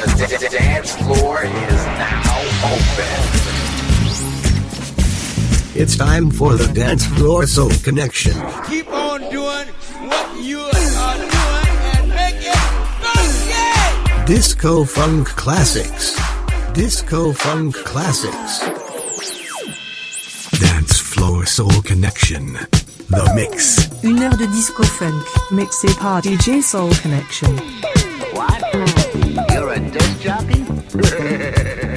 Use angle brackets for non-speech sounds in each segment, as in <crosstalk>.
The d- d- dance floor is now open. It's time for the dance floor soul connection. Keep on doing what you are doing and make it funky. Disco funk classics. Disco funk classics. Dance floor soul connection. The mix. Une heure de disco funk mixé par DJ Soul Connection a jockey? <laughs>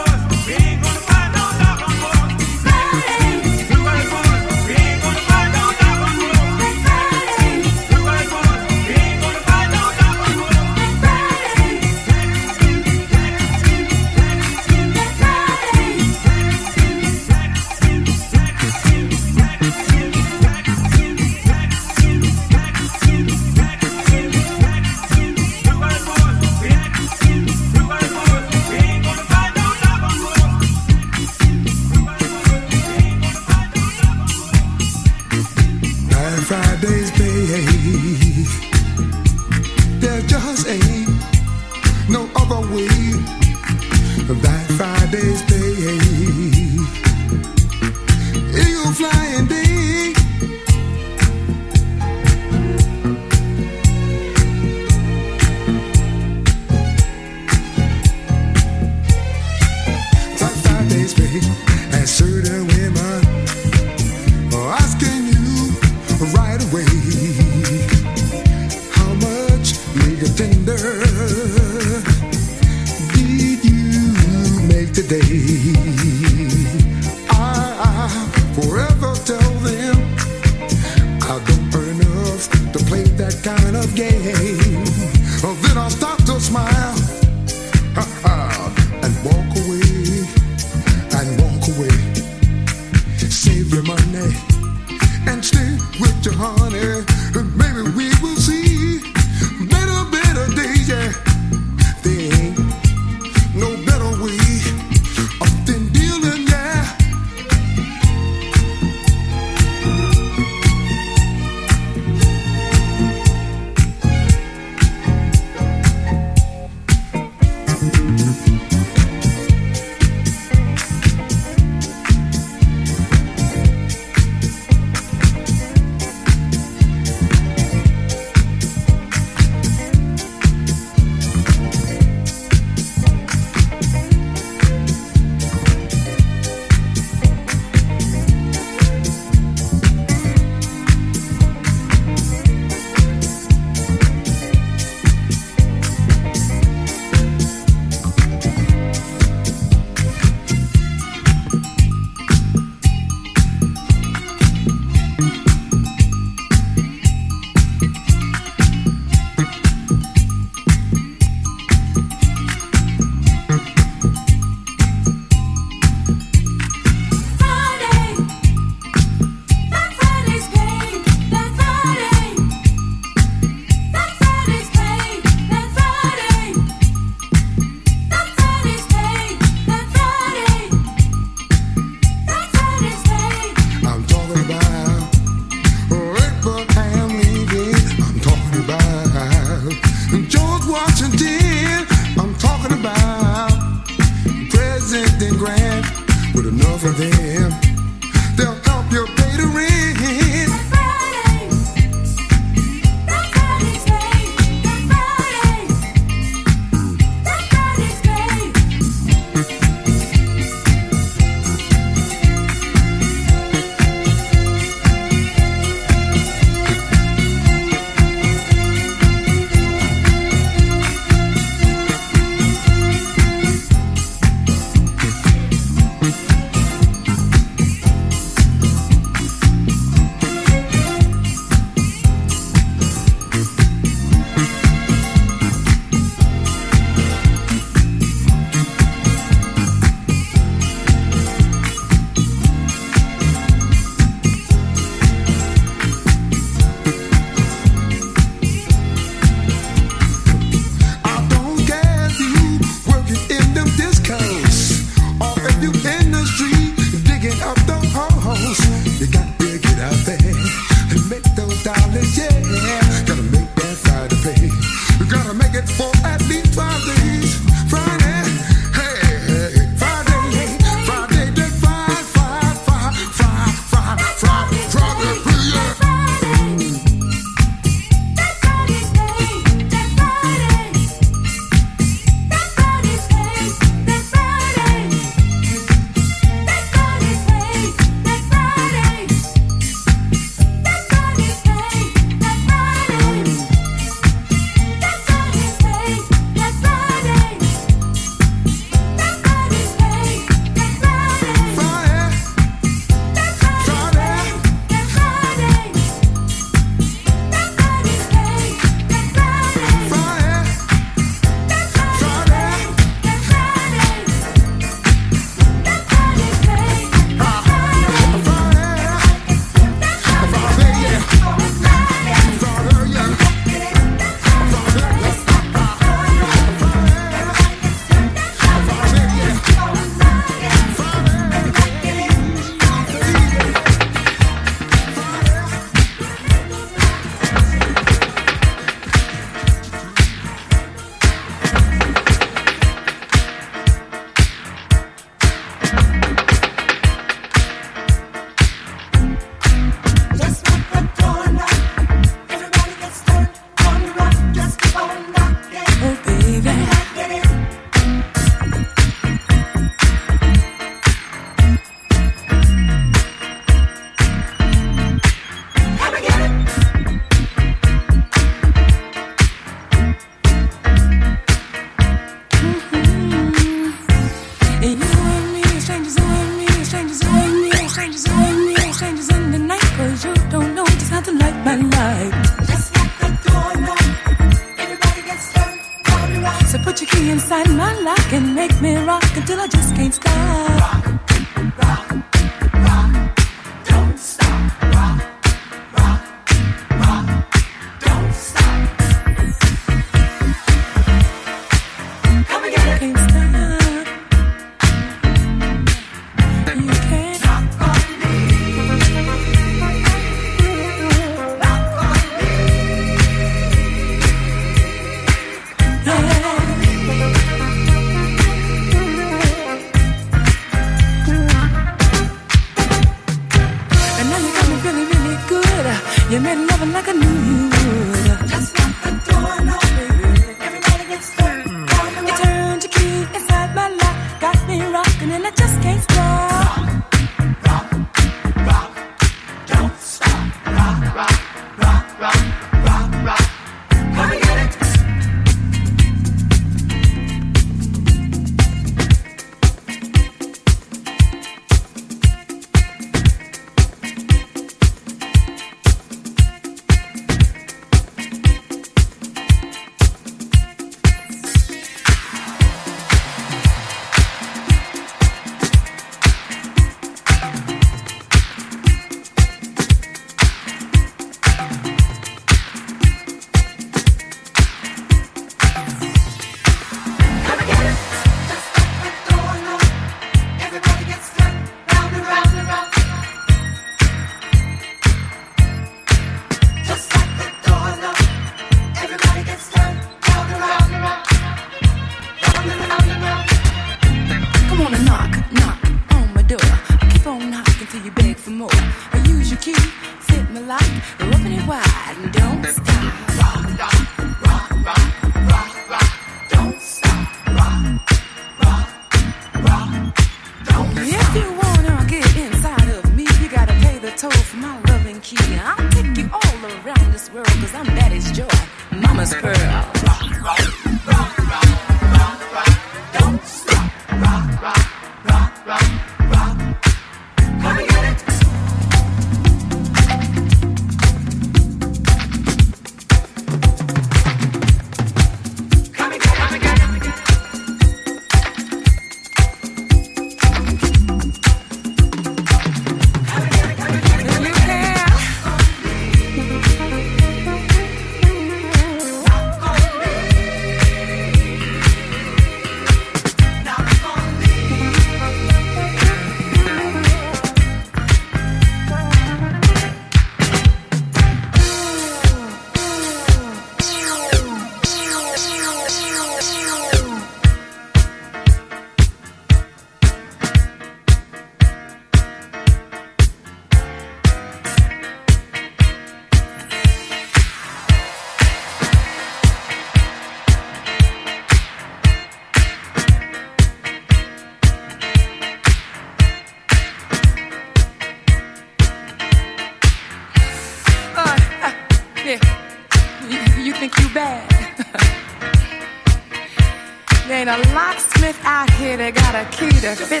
别。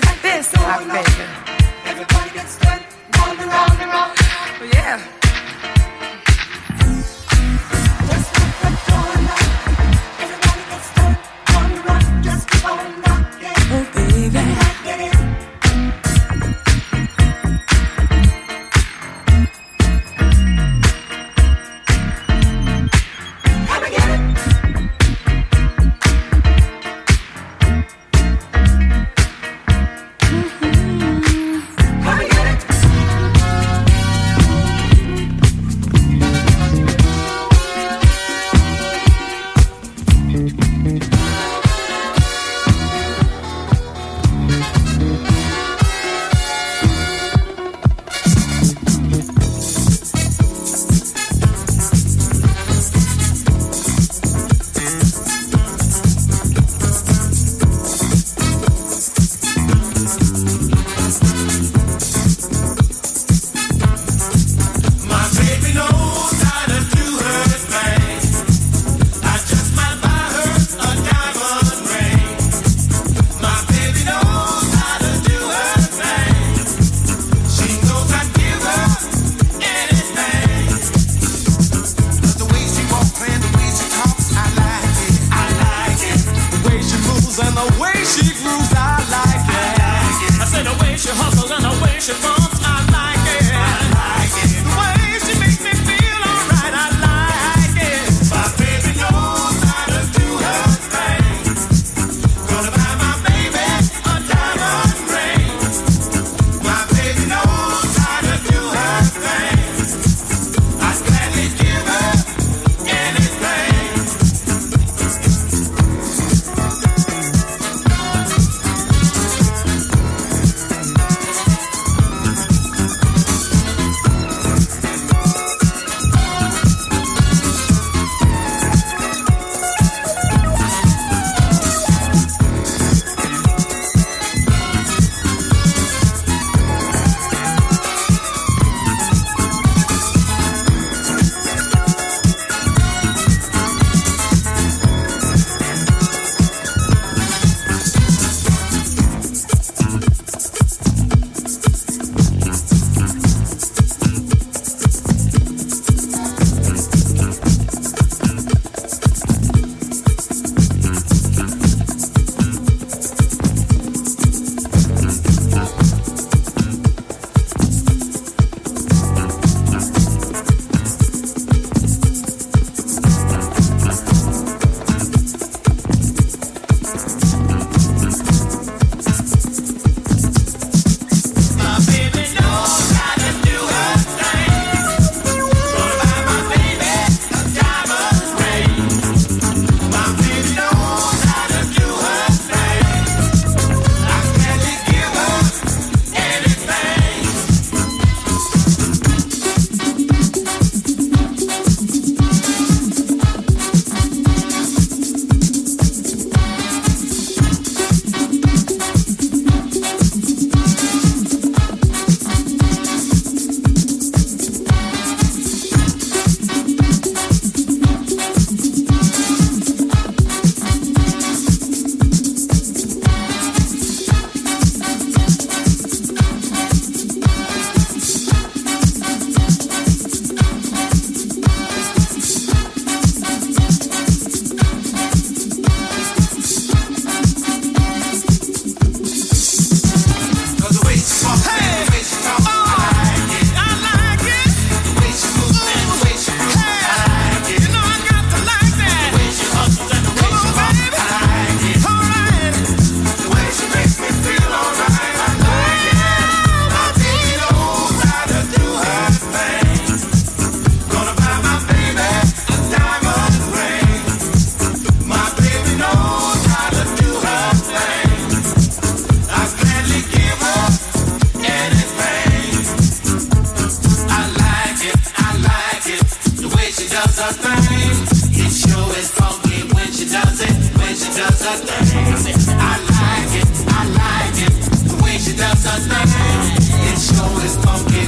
I like it, I like it. She does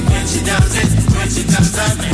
when she does it, when she does her thing.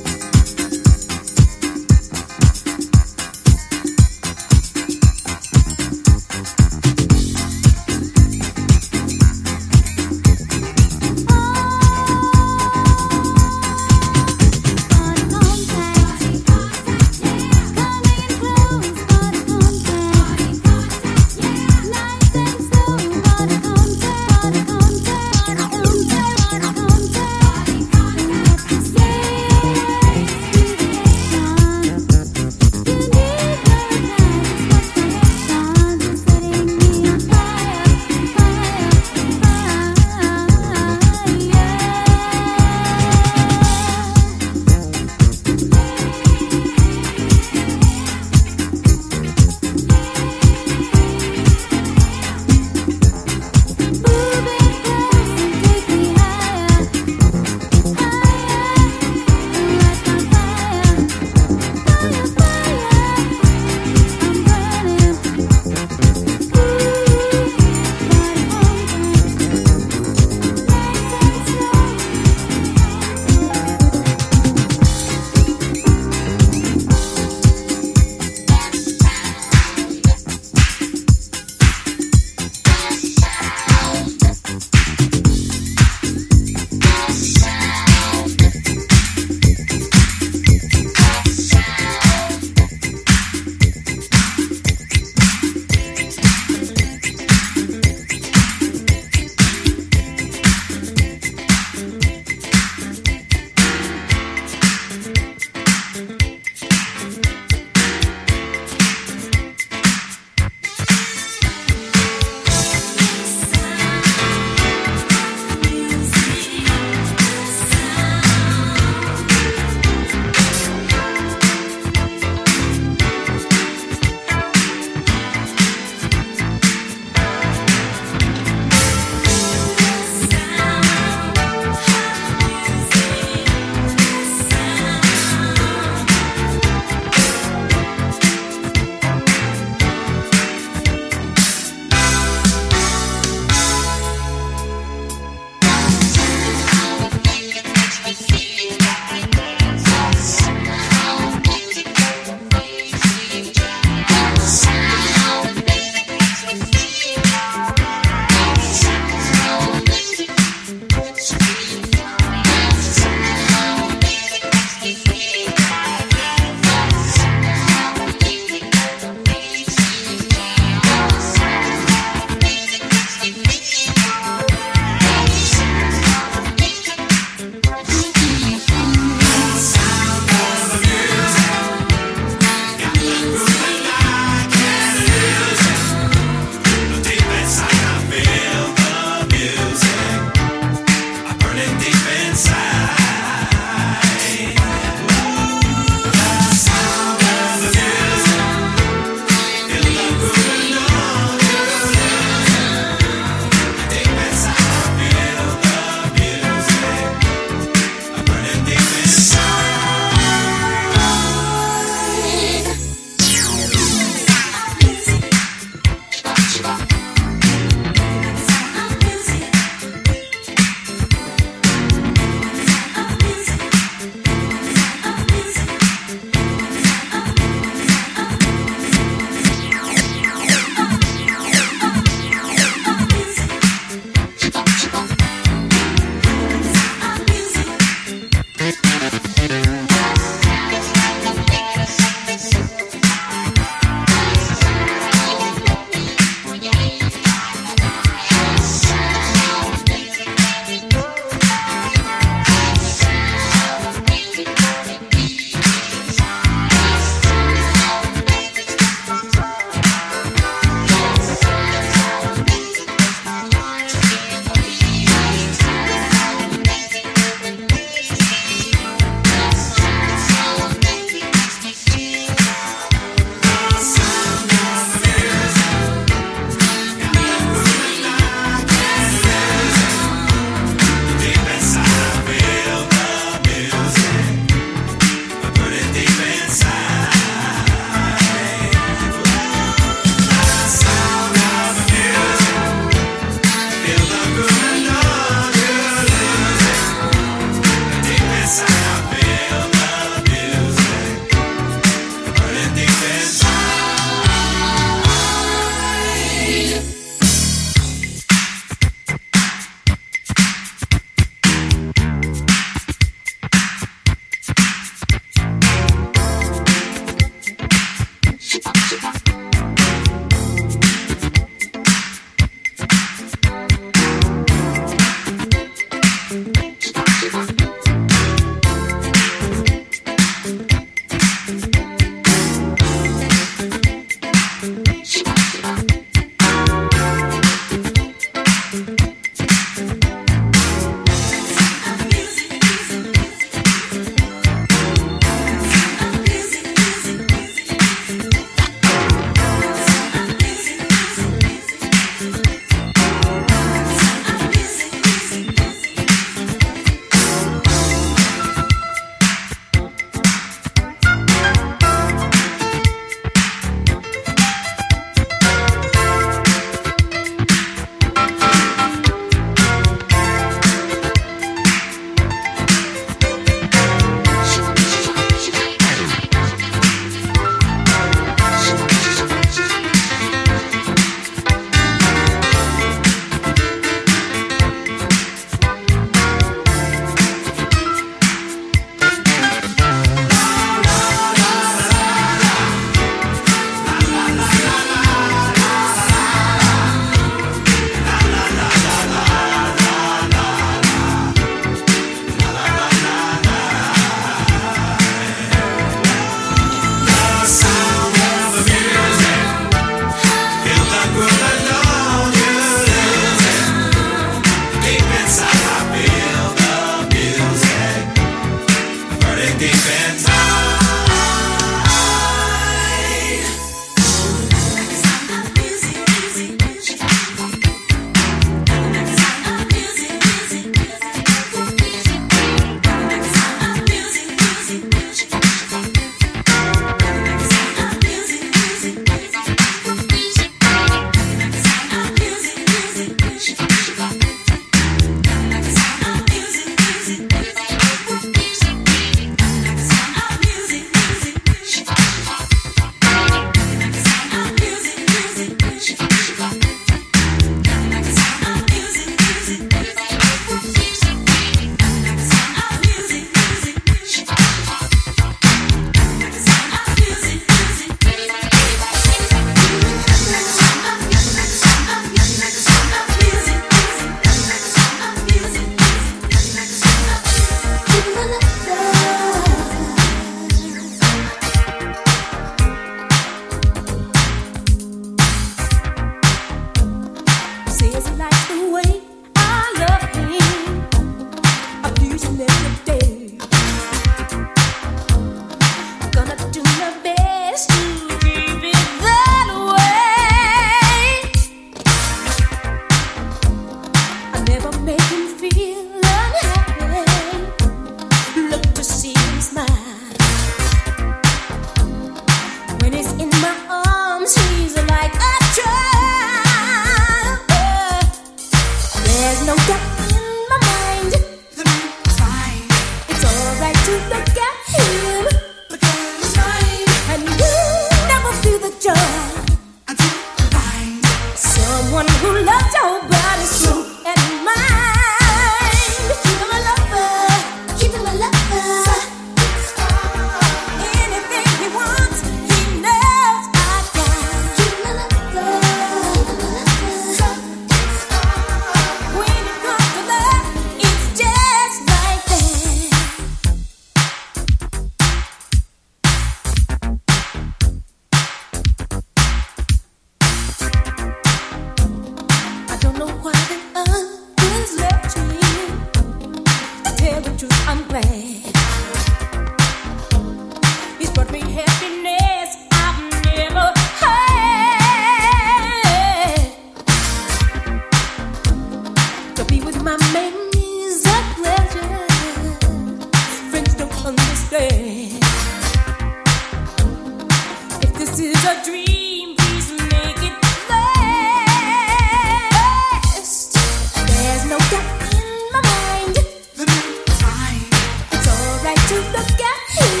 look at me.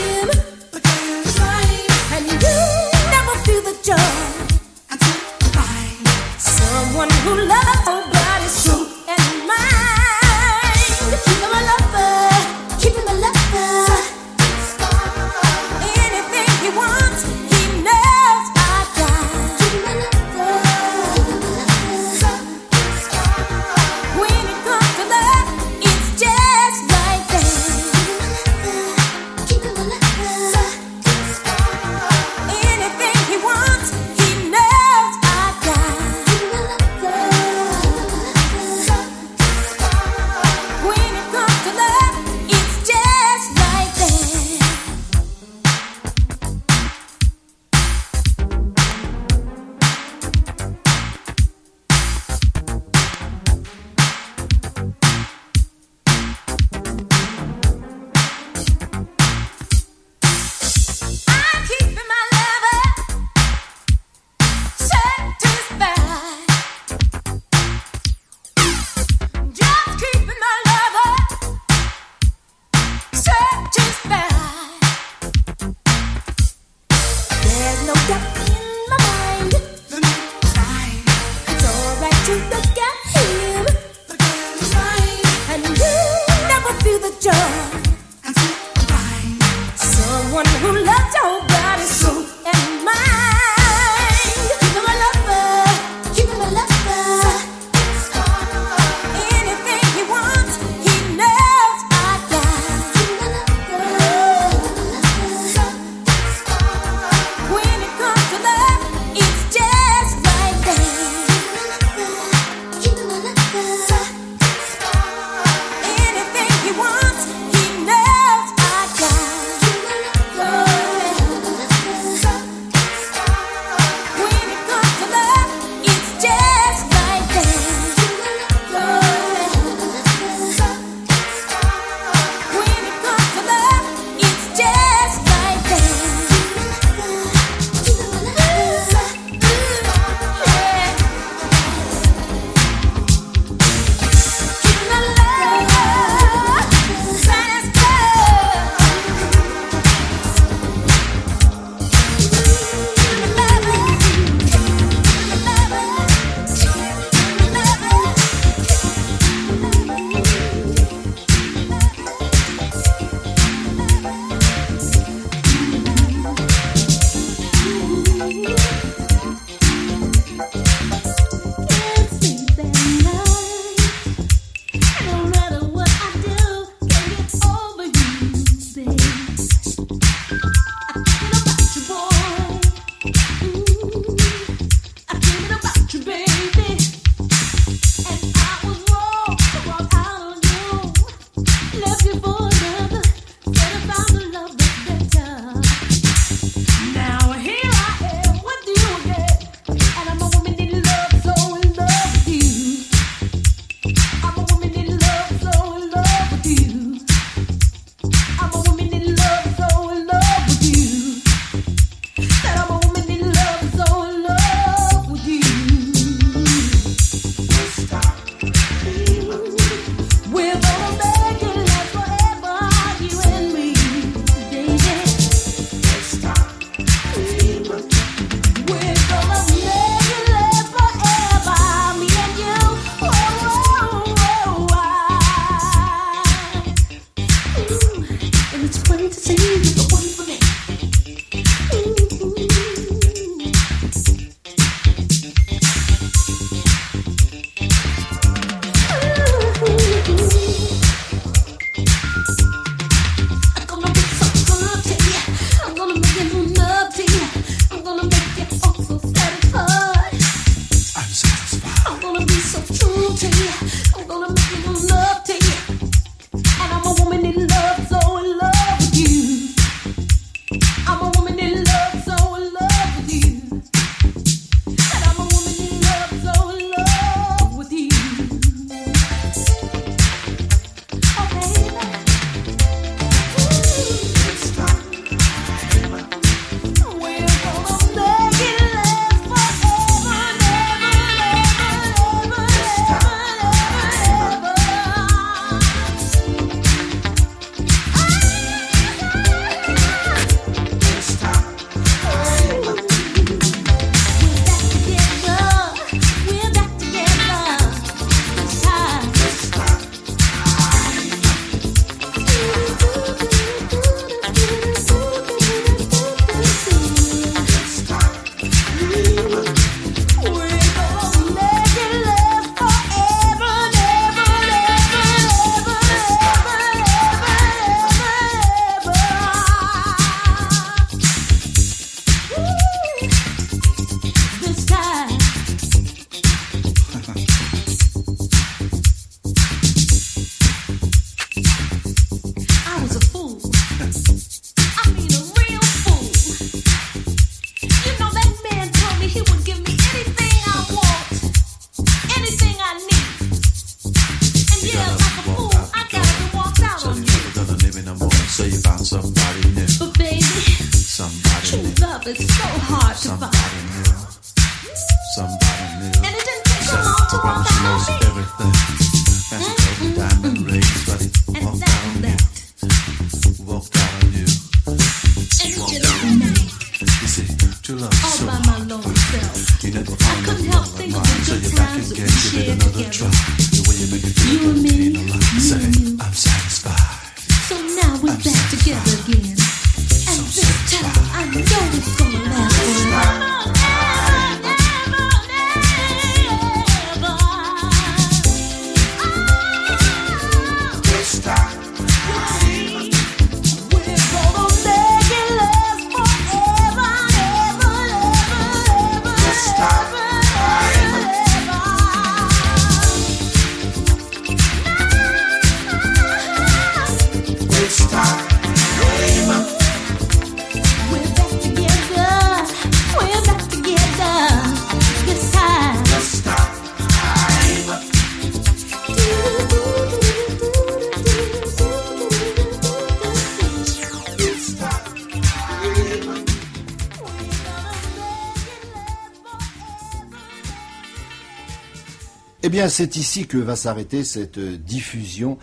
c'est ici que va s'arrêter cette euh, diffusion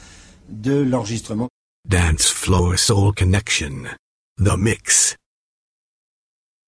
de l'enregistrement. Dance Floor Soul Connection. The Mix.